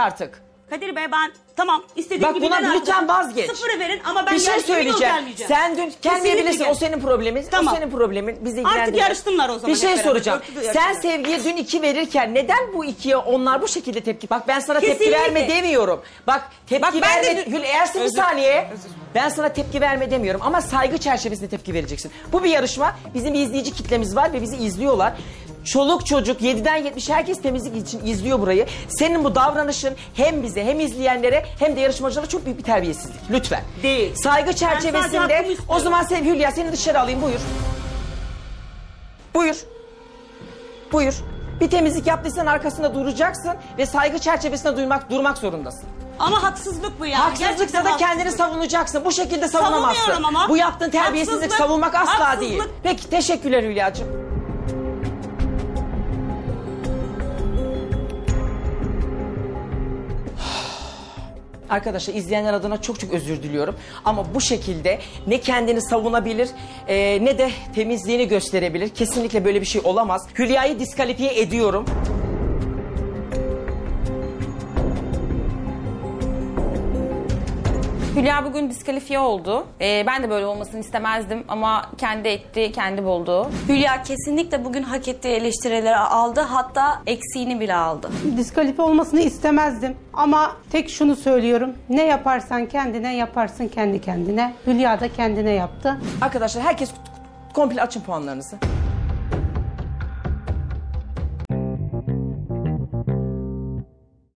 artık. Kadir Bey ben tamam istediğim Bak gibi buna lütfen artık. vazgeç. Sıfırı verin ama ben bir şey söyleyeceğim. gelmeyeceğim. Sen dün gelmeyebilirsin. O senin problemin. Tamam. O senin problemin. Bizi ilgilendirmez. yarışsınlar o zaman Bir şey beraber. soracağım. Dörtlü de Sen yarışırlar. sevgiye dün iki verirken neden bu ikiye onlar bu şekilde tepki? Bak ben sana tepki Kesinlikle. verme demiyorum. Bak tepki Bak ben de verme. dün- Gül eğersin bir Özür- saniye. Ben sana tepki verme demiyorum ama saygı çerçevesinde tepki vereceksin. Bu bir yarışma. Bizim bir izleyici kitlemiz var ve bizi izliyorlar. Çoluk çocuk 7'den 70 herkes temizlik için izliyor burayı. Senin bu davranışın hem bize hem izleyenlere hem de yarışmacılara çok büyük bir terbiyesizlik. Lütfen. Değil. Saygı çerçevesinde o zaman Sevgi Hülya seni dışarı alayım buyur. Buyur. Buyur. Bir temizlik yaptıysan arkasında duracaksın ve saygı çerçevesinde duymak, durmak zorundasın. Ama haksızlık bu ya. Haksızlıksa da kendini haksızlık. savunacaksın. Bu şekilde savunamazsın. Ama. Bu yaptığın terbiyesizlik Haksızlık, savunmak asla haksızlık. değil. Peki teşekkürler Hülya'cığım. Arkadaşlar izleyenler adına çok çok özür diliyorum. Ama bu şekilde ne kendini savunabilir e, ne de temizliğini gösterebilir. Kesinlikle böyle bir şey olamaz. Hülya'yı diskalifiye ediyorum. Hülya bugün diskalifiye oldu. Ee, ben de böyle olmasını istemezdim ama kendi etti, kendi buldu. Hülya kesinlikle bugün hak ettiği eleştirileri aldı. Hatta eksiğini bile aldı. diskalifiye olmasını istemezdim. Ama tek şunu söylüyorum. Ne yaparsan kendine yaparsın kendi kendine. Hülya da kendine yaptı. Arkadaşlar herkes komple açın puanlarınızı.